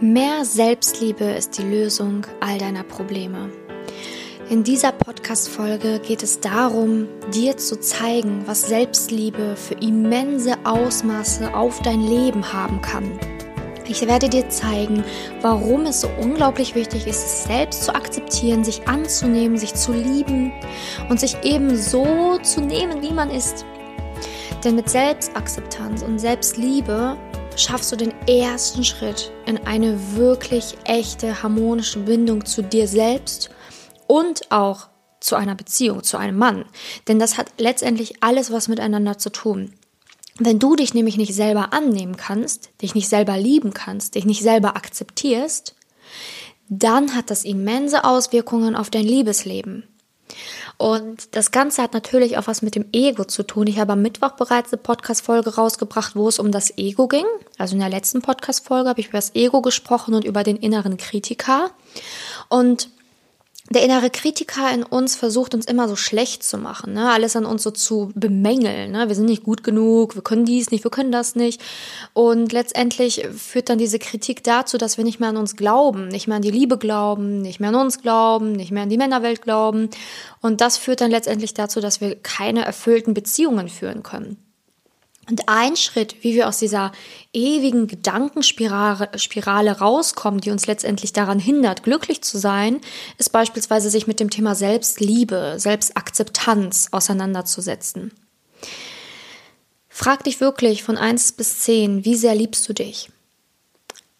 Mehr Selbstliebe ist die Lösung all deiner Probleme. In dieser Podcast-Folge geht es darum, dir zu zeigen, was Selbstliebe für immense Ausmaße auf dein Leben haben kann. Ich werde dir zeigen, warum es so unglaublich wichtig ist, es selbst zu akzeptieren, sich anzunehmen, sich zu lieben und sich eben so zu nehmen, wie man ist. Denn mit Selbstakzeptanz und Selbstliebe schaffst du den ersten Schritt in eine wirklich echte harmonische Bindung zu dir selbst und auch zu einer Beziehung, zu einem Mann. Denn das hat letztendlich alles was miteinander zu tun. Wenn du dich nämlich nicht selber annehmen kannst, dich nicht selber lieben kannst, dich nicht selber akzeptierst, dann hat das immense Auswirkungen auf dein Liebesleben. Und das Ganze hat natürlich auch was mit dem Ego zu tun. Ich habe am Mittwoch bereits eine Podcast-Folge rausgebracht, wo es um das Ego ging. Also in der letzten Podcast-Folge habe ich über das Ego gesprochen und über den inneren Kritiker. Und der innere Kritiker in uns versucht uns immer so schlecht zu machen, ne? alles an uns so zu bemängeln. Ne? Wir sind nicht gut genug, wir können dies nicht, wir können das nicht. Und letztendlich führt dann diese Kritik dazu, dass wir nicht mehr an uns glauben, nicht mehr an die Liebe glauben, nicht mehr an uns glauben, nicht mehr an die Männerwelt glauben. Und das führt dann letztendlich dazu, dass wir keine erfüllten Beziehungen führen können. Und ein Schritt, wie wir aus dieser ewigen Gedankenspirale Spirale rauskommen, die uns letztendlich daran hindert, glücklich zu sein, ist beispielsweise sich mit dem Thema Selbstliebe, Selbstakzeptanz auseinanderzusetzen. Frag dich wirklich von 1 bis 10, wie sehr liebst du dich?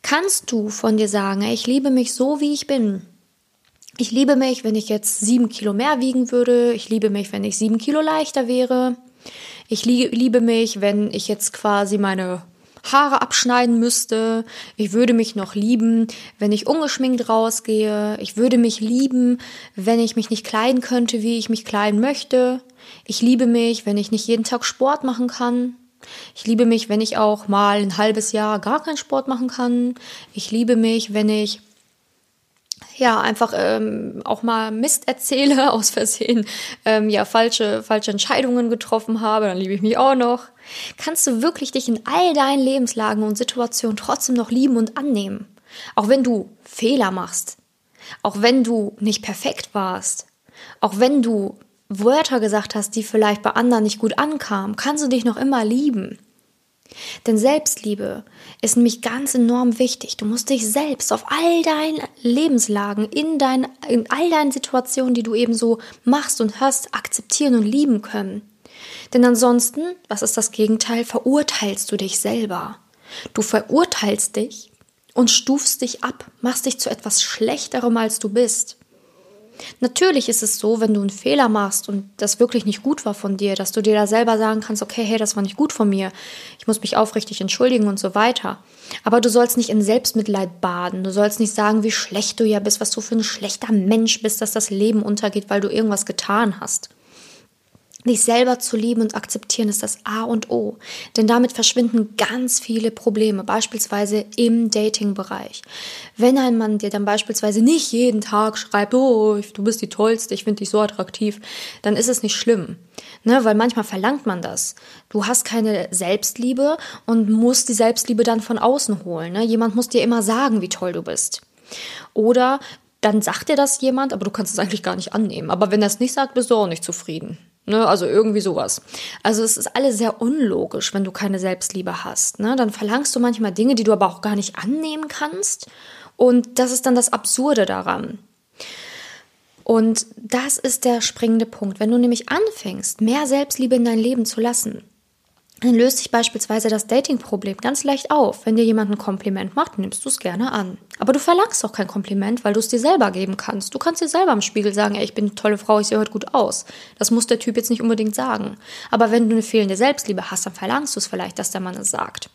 Kannst du von dir sagen, ich liebe mich so, wie ich bin? Ich liebe mich, wenn ich jetzt sieben Kilo mehr wiegen würde. Ich liebe mich, wenn ich sieben Kilo leichter wäre. Ich liebe mich, wenn ich jetzt quasi meine Haare abschneiden müsste. Ich würde mich noch lieben, wenn ich ungeschminkt rausgehe. Ich würde mich lieben, wenn ich mich nicht kleiden könnte, wie ich mich kleiden möchte. Ich liebe mich, wenn ich nicht jeden Tag Sport machen kann. Ich liebe mich, wenn ich auch mal ein halbes Jahr gar keinen Sport machen kann. Ich liebe mich, wenn ich ja einfach ähm, auch mal Mist erzähle, aus Versehen ähm, ja falsche, falsche Entscheidungen getroffen habe, dann liebe ich mich auch noch. Kannst du wirklich dich in all deinen Lebenslagen und Situationen trotzdem noch lieben und annehmen? Auch wenn du Fehler machst, auch wenn du nicht perfekt warst, auch wenn du Wörter gesagt hast, die vielleicht bei anderen nicht gut ankamen, kannst du dich noch immer lieben. Denn Selbstliebe ist nämlich ganz enorm wichtig. Du musst dich selbst auf all deinen Lebenslagen, in, dein, in all deinen Situationen, die du eben so machst und hast, akzeptieren und lieben können. Denn ansonsten, was ist das Gegenteil, verurteilst du dich selber. Du verurteilst dich und stufst dich ab, machst dich zu etwas Schlechterem, als du bist. Natürlich ist es so, wenn du einen Fehler machst und das wirklich nicht gut war von dir, dass du dir da selber sagen kannst, okay, hey, das war nicht gut von mir, ich muss mich aufrichtig entschuldigen und so weiter. Aber du sollst nicht in Selbstmitleid baden, du sollst nicht sagen, wie schlecht du ja bist, was du für ein schlechter Mensch bist, dass das Leben untergeht, weil du irgendwas getan hast. Dich selber zu lieben und akzeptieren ist das A und O. Denn damit verschwinden ganz viele Probleme, beispielsweise im Dating-Bereich. Wenn ein Mann dir dann beispielsweise nicht jeden Tag schreibt, oh, du bist die Tollste, ich finde dich so attraktiv, dann ist es nicht schlimm. Ne, weil manchmal verlangt man das. Du hast keine Selbstliebe und musst die Selbstliebe dann von außen holen. Ne? Jemand muss dir immer sagen, wie toll du bist. Oder dann sagt dir das jemand, aber du kannst es eigentlich gar nicht annehmen. Aber wenn er es nicht sagt, bist du auch nicht zufrieden. Ne, also irgendwie sowas. Also es ist alles sehr unlogisch, wenn du keine Selbstliebe hast. Ne? Dann verlangst du manchmal Dinge, die du aber auch gar nicht annehmen kannst. Und das ist dann das Absurde daran. Und das ist der springende Punkt. Wenn du nämlich anfängst, mehr Selbstliebe in dein Leben zu lassen, dann löst sich beispielsweise das Dating-Problem ganz leicht auf. Wenn dir jemand ein Kompliment macht, nimmst du es gerne an. Aber du verlangst auch kein Kompliment, weil du es dir selber geben kannst. Du kannst dir selber im Spiegel sagen, ey, ich bin eine tolle Frau, ich sehe heute gut aus. Das muss der Typ jetzt nicht unbedingt sagen. Aber wenn du eine fehlende Selbstliebe hast, dann verlangst du es vielleicht, dass der Mann es sagt.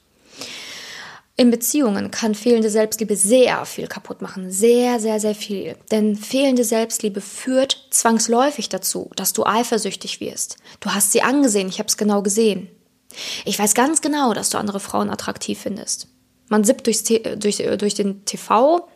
In Beziehungen kann fehlende Selbstliebe sehr viel kaputt machen. Sehr, sehr, sehr viel. Denn fehlende Selbstliebe führt zwangsläufig dazu, dass du eifersüchtig wirst. Du hast sie angesehen, ich habe es genau gesehen. Ich weiß ganz genau, dass du andere Frauen attraktiv findest. Man sippt durchs, durch, durch den TV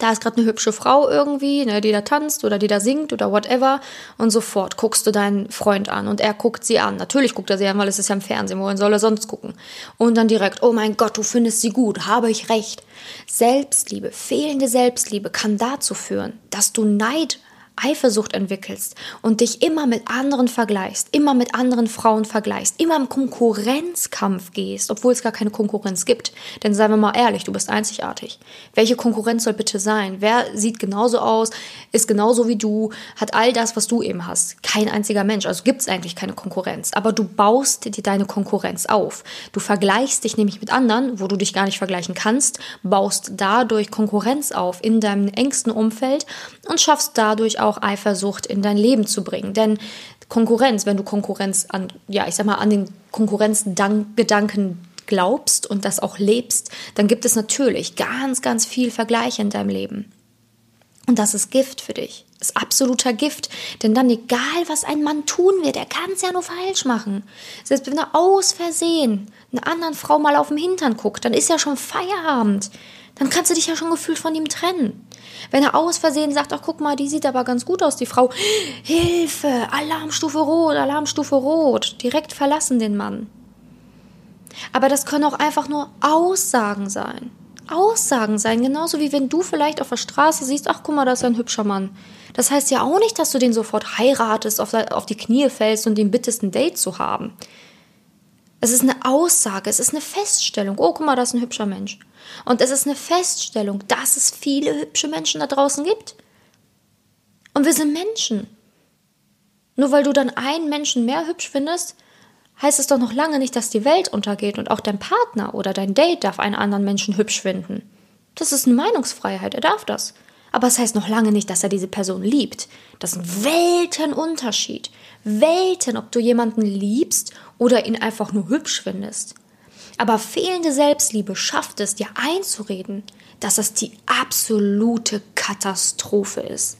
da ist gerade eine hübsche Frau irgendwie, ne, die da tanzt oder die da singt oder whatever und sofort guckst du deinen Freund an und er guckt sie an. Natürlich guckt er sie an, weil es ist ja im Fernsehen, wohin soll er sonst gucken? Und dann direkt, oh mein Gott, du findest sie gut, habe ich recht. Selbstliebe, fehlende Selbstliebe kann dazu führen, dass du Neid Eifersucht entwickelst und dich immer mit anderen vergleichst, immer mit anderen Frauen vergleichst, immer im Konkurrenzkampf gehst, obwohl es gar keine Konkurrenz gibt. Denn seien wir mal ehrlich, du bist einzigartig. Welche Konkurrenz soll bitte sein? Wer sieht genauso aus, ist genauso wie du, hat all das, was du eben hast? Kein einziger Mensch. Also gibt es eigentlich keine Konkurrenz. Aber du baust dir deine Konkurrenz auf. Du vergleichst dich nämlich mit anderen, wo du dich gar nicht vergleichen kannst, baust dadurch Konkurrenz auf in deinem engsten Umfeld und schaffst dadurch auch Eifersucht in dein Leben zu bringen. Denn Konkurrenz, wenn du Konkurrenz an, ja, ich sag mal, an den Konkurrenzgedanken glaubst und das auch lebst, dann gibt es natürlich ganz, ganz viel Vergleich in deinem Leben. Und das ist Gift für dich. Das ist absoluter Gift. Denn dann, egal was ein Mann tun wird, er kann es ja nur falsch machen. Selbst wenn er aus Versehen einer anderen Frau mal auf dem Hintern guckt, dann ist ja schon Feierabend dann kannst du dich ja schon gefühlt von ihm trennen. Wenn er aus Versehen sagt, ach guck mal, die sieht aber ganz gut aus, die Frau, Hilfe, Alarmstufe rot, Alarmstufe rot, direkt verlassen den Mann. Aber das können auch einfach nur Aussagen sein. Aussagen sein, genauso wie wenn du vielleicht auf der Straße siehst, ach guck mal, das ist ein hübscher Mann. Das heißt ja auch nicht, dass du den sofort heiratest, auf, auf die Knie fällst und den bittest, ein Date zu haben. Es ist eine Aussage, es ist eine Feststellung. Oh, guck mal, das ist ein hübscher Mensch. Und es ist eine Feststellung, dass es viele hübsche Menschen da draußen gibt. Und wir sind Menschen. Nur weil du dann einen Menschen mehr hübsch findest, heißt es doch noch lange nicht, dass die Welt untergeht und auch dein Partner oder dein Date darf einen anderen Menschen hübsch finden. Das ist eine Meinungsfreiheit, er darf das. Aber es das heißt noch lange nicht, dass er diese Person liebt. Das ist ein Weltenunterschied. Welten, ob du jemanden liebst oder ihn einfach nur hübsch findest. Aber fehlende Selbstliebe schafft es, dir einzureden, dass das die absolute Katastrophe ist.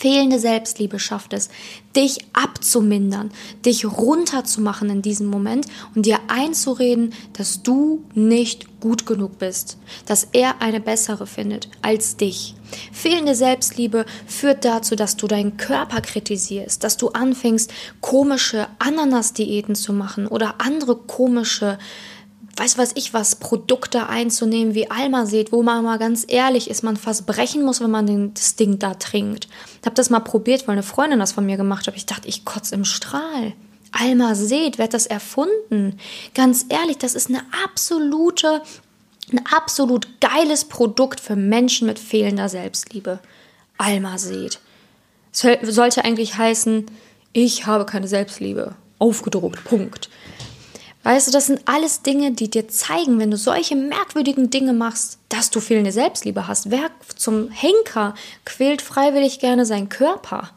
Fehlende Selbstliebe schafft es, dich abzumindern, dich runterzumachen in diesem Moment und dir einzureden, dass du nicht gut genug bist, dass er eine bessere findet als dich. Fehlende Selbstliebe führt dazu, dass du deinen Körper kritisierst, dass du anfängst, komische Ananas-Diäten zu machen oder andere komische weiß was ich was, Produkte einzunehmen wie Almased, wo man mal ganz ehrlich ist, man fast brechen muss, wenn man das Ding da trinkt. Ich habe das mal probiert, weil eine Freundin das von mir gemacht hat. Ich dachte, ich kotze im Strahl. Almased, wer hat das erfunden? Ganz ehrlich, das ist eine absolute, ein absolut geiles Produkt für Menschen mit fehlender Selbstliebe. Almased. Sollte eigentlich heißen, ich habe keine Selbstliebe. Aufgedruckt, Punkt. Weißt du, das sind alles Dinge, die dir zeigen, wenn du solche merkwürdigen Dinge machst, dass du fehlende Selbstliebe hast. Wer zum Henker quält freiwillig gerne seinen Körper?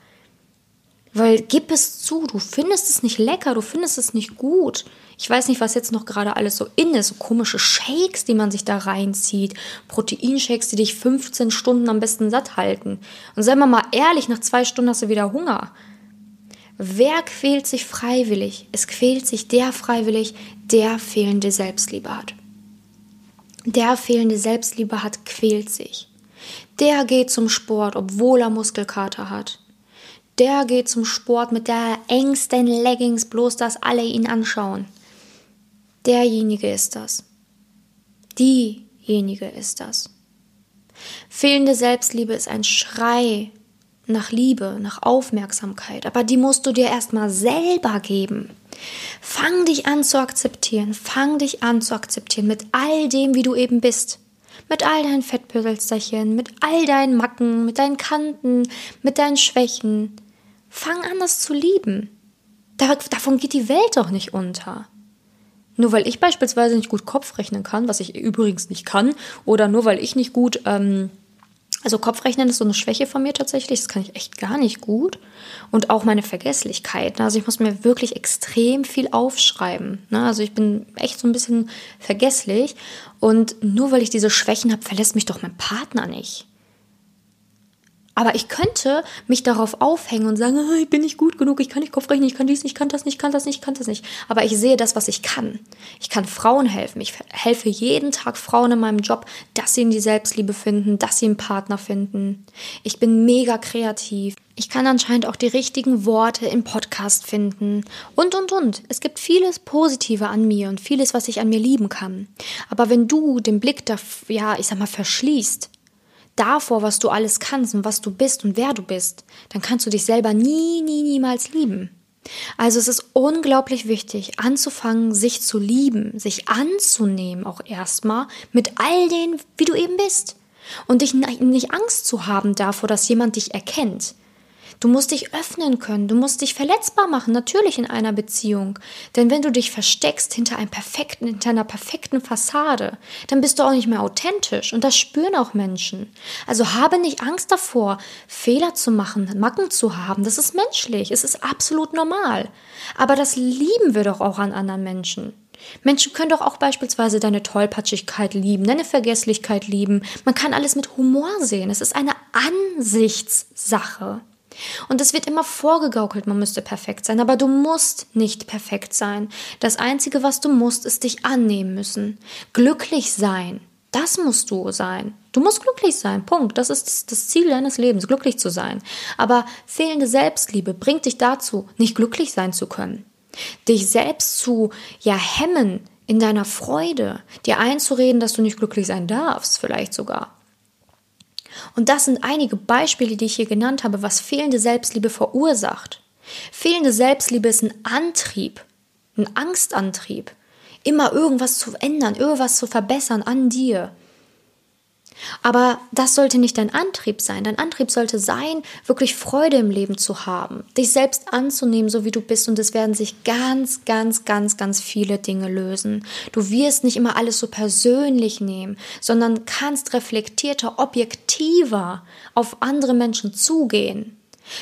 Weil gib es zu, du findest es nicht lecker, du findest es nicht gut. Ich weiß nicht, was jetzt noch gerade alles so in ist, so komische Shakes, die man sich da reinzieht, Proteinshakes, die dich 15 Stunden am besten satt halten. Und sei mal ehrlich, nach zwei Stunden hast du wieder Hunger. Wer quält sich freiwillig? Es quält sich der freiwillig, der fehlende Selbstliebe hat. Der fehlende Selbstliebe hat, quält sich. Der geht zum Sport, obwohl er Muskelkater hat. Der geht zum Sport mit der engsten Leggings, bloß dass alle ihn anschauen. Derjenige ist das. Diejenige ist das. Fehlende Selbstliebe ist ein Schrei nach Liebe, nach Aufmerksamkeit, aber die musst du dir erstmal selber geben. Fang dich an zu akzeptieren, fang dich an zu akzeptieren mit all dem, wie du eben bist. Mit all deinen Fettpölsterchen, mit all deinen Macken, mit deinen Kanten, mit deinen Schwächen. Fang an, das zu lieben. davon geht die Welt doch nicht unter. Nur weil ich beispielsweise nicht gut Kopf rechnen kann, was ich übrigens nicht kann, oder nur weil ich nicht gut ähm, also Kopfrechnen ist so eine Schwäche von mir tatsächlich. Das kann ich echt gar nicht gut. Und auch meine Vergesslichkeit. Also ich muss mir wirklich extrem viel aufschreiben. Ne? Also ich bin echt so ein bisschen vergesslich. Und nur weil ich diese Schwächen habe, verlässt mich doch mein Partner nicht. Aber ich könnte mich darauf aufhängen und sagen, ich bin nicht gut genug, ich kann nicht Kopfrechnen, ich kann dies nicht, ich kann das nicht, ich kann das nicht, ich kann das nicht. Aber ich sehe das, was ich kann. Ich kann Frauen helfen. Ich helfe jeden Tag Frauen in meinem Job, dass sie in die Selbstliebe finden, dass sie einen Partner finden. Ich bin mega kreativ. Ich kann anscheinend auch die richtigen Worte im Podcast finden. Und, und, und. Es gibt vieles Positive an mir und vieles, was ich an mir lieben kann. Aber wenn du den Blick da, ja, ich sag mal, verschließt, davor, was du alles kannst und was du bist und wer du bist, dann kannst du dich selber nie, nie, niemals lieben. Also es ist unglaublich wichtig, anzufangen, sich zu lieben, sich anzunehmen, auch erstmal mit all den, wie du eben bist. Und dich nicht Angst zu haben davor, dass jemand dich erkennt. Du musst dich öffnen können, du musst dich verletzbar machen, natürlich in einer Beziehung. Denn wenn du dich versteckst hinter einem perfekten, hinter einer perfekten Fassade, dann bist du auch nicht mehr authentisch und das spüren auch Menschen. Also habe nicht Angst davor, Fehler zu machen, Macken zu haben. Das ist menschlich, es ist absolut normal. Aber das lieben wir doch auch an anderen Menschen. Menschen können doch auch beispielsweise deine Tollpatschigkeit lieben, deine Vergesslichkeit lieben. Man kann alles mit Humor sehen. Es ist eine Ansichtssache. Und es wird immer vorgegaukelt, man müsste perfekt sein, aber du musst nicht perfekt sein. Das Einzige, was du musst, ist dich annehmen müssen. Glücklich sein. Das musst du sein. Du musst glücklich sein. Punkt. Das ist das Ziel deines Lebens, glücklich zu sein. Aber fehlende Selbstliebe bringt dich dazu, nicht glücklich sein zu können. Dich selbst zu, ja, hemmen in deiner Freude, dir einzureden, dass du nicht glücklich sein darfst, vielleicht sogar. Und das sind einige Beispiele, die ich hier genannt habe, was fehlende Selbstliebe verursacht. Fehlende Selbstliebe ist ein Antrieb, ein Angstantrieb, immer irgendwas zu ändern, irgendwas zu verbessern an dir. Aber das sollte nicht dein Antrieb sein. Dein Antrieb sollte sein, wirklich Freude im Leben zu haben, dich selbst anzunehmen, so wie du bist. Und es werden sich ganz, ganz, ganz, ganz viele Dinge lösen. Du wirst nicht immer alles so persönlich nehmen, sondern kannst reflektierter, objektiver auf andere Menschen zugehen.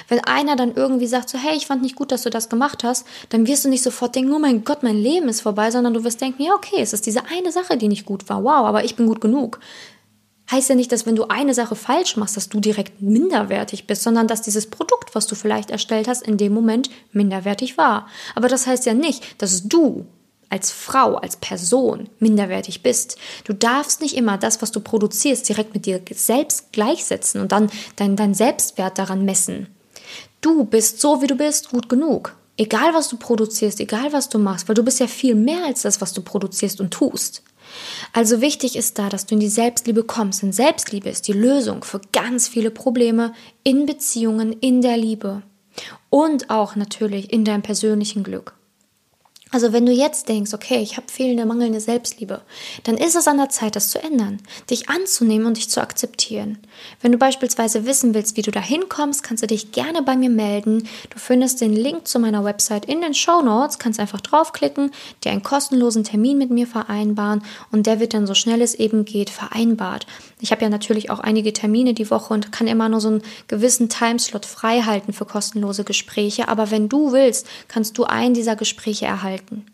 Wenn einer dann irgendwie sagt so, hey, ich fand nicht gut, dass du das gemacht hast, dann wirst du nicht sofort denken, oh mein Gott, mein Leben ist vorbei, sondern du wirst denken, ja, okay, es ist diese eine Sache, die nicht gut war. Wow, aber ich bin gut genug heißt ja nicht, dass wenn du eine Sache falsch machst, dass du direkt minderwertig bist, sondern dass dieses Produkt, was du vielleicht erstellt hast, in dem Moment minderwertig war. Aber das heißt ja nicht, dass du als Frau, als Person minderwertig bist. Du darfst nicht immer das, was du produzierst, direkt mit dir selbst gleichsetzen und dann deinen dein Selbstwert daran messen. Du bist so, wie du bist, gut genug. Egal, was du produzierst, egal, was du machst, weil du bist ja viel mehr als das, was du produzierst und tust. Also wichtig ist da, dass du in die Selbstliebe kommst. Denn Selbstliebe ist die Lösung für ganz viele Probleme in Beziehungen, in der Liebe und auch natürlich in deinem persönlichen Glück. Also wenn du jetzt denkst, okay, ich habe fehlende, mangelnde Selbstliebe, dann ist es an der Zeit, das zu ändern, dich anzunehmen und dich zu akzeptieren. Wenn du beispielsweise wissen willst, wie du da hinkommst, kannst du dich gerne bei mir melden. Du findest den Link zu meiner Website in den Show Notes, kannst einfach draufklicken, dir einen kostenlosen Termin mit mir vereinbaren und der wird dann so schnell es eben geht vereinbart. Ich habe ja natürlich auch einige Termine die Woche und kann immer nur so einen gewissen Timeslot frei halten für kostenlose Gespräche, aber wenn du willst, kannst du einen dieser Gespräche erhalten halten.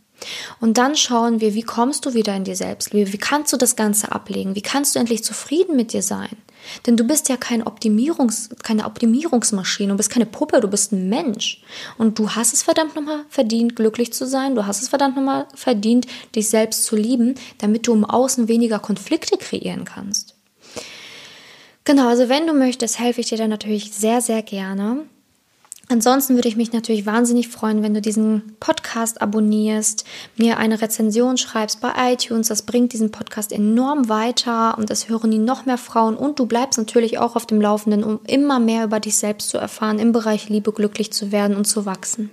Und dann schauen wir, wie kommst du wieder in dir selbst? Wie, wie kannst du das Ganze ablegen? Wie kannst du endlich zufrieden mit dir sein? Denn du bist ja kein Optimierungs, keine Optimierungsmaschine, du bist keine Puppe, du bist ein Mensch. Und du hast es verdammt nochmal verdient, glücklich zu sein, du hast es verdammt nochmal verdient, dich selbst zu lieben, damit du im Außen weniger Konflikte kreieren kannst. Genau, also wenn du möchtest, helfe ich dir dann natürlich sehr, sehr gerne. Ansonsten würde ich mich natürlich wahnsinnig freuen, wenn du diesen Podcast abonnierst, mir eine Rezension schreibst bei iTunes. Das bringt diesen Podcast enorm weiter und es hören ihn noch mehr Frauen und du bleibst natürlich auch auf dem Laufenden, um immer mehr über dich selbst zu erfahren, im Bereich Liebe glücklich zu werden und zu wachsen.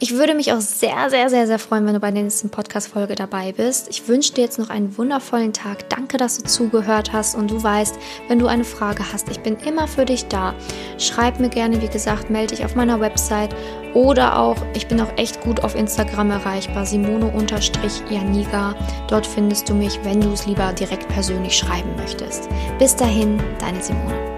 Ich würde mich auch sehr, sehr, sehr, sehr freuen, wenn du bei der nächsten Podcast-Folge dabei bist. Ich wünsche dir jetzt noch einen wundervollen Tag. Danke, dass du zugehört hast und du weißt, wenn du eine Frage hast, ich bin immer für dich da. Schreib mir gerne, wie gesagt, melde dich auf meiner Website oder auch, ich bin auch echt gut auf Instagram erreichbar, simone-janiga. Dort findest du mich, wenn du es lieber direkt persönlich schreiben möchtest. Bis dahin, deine Simone.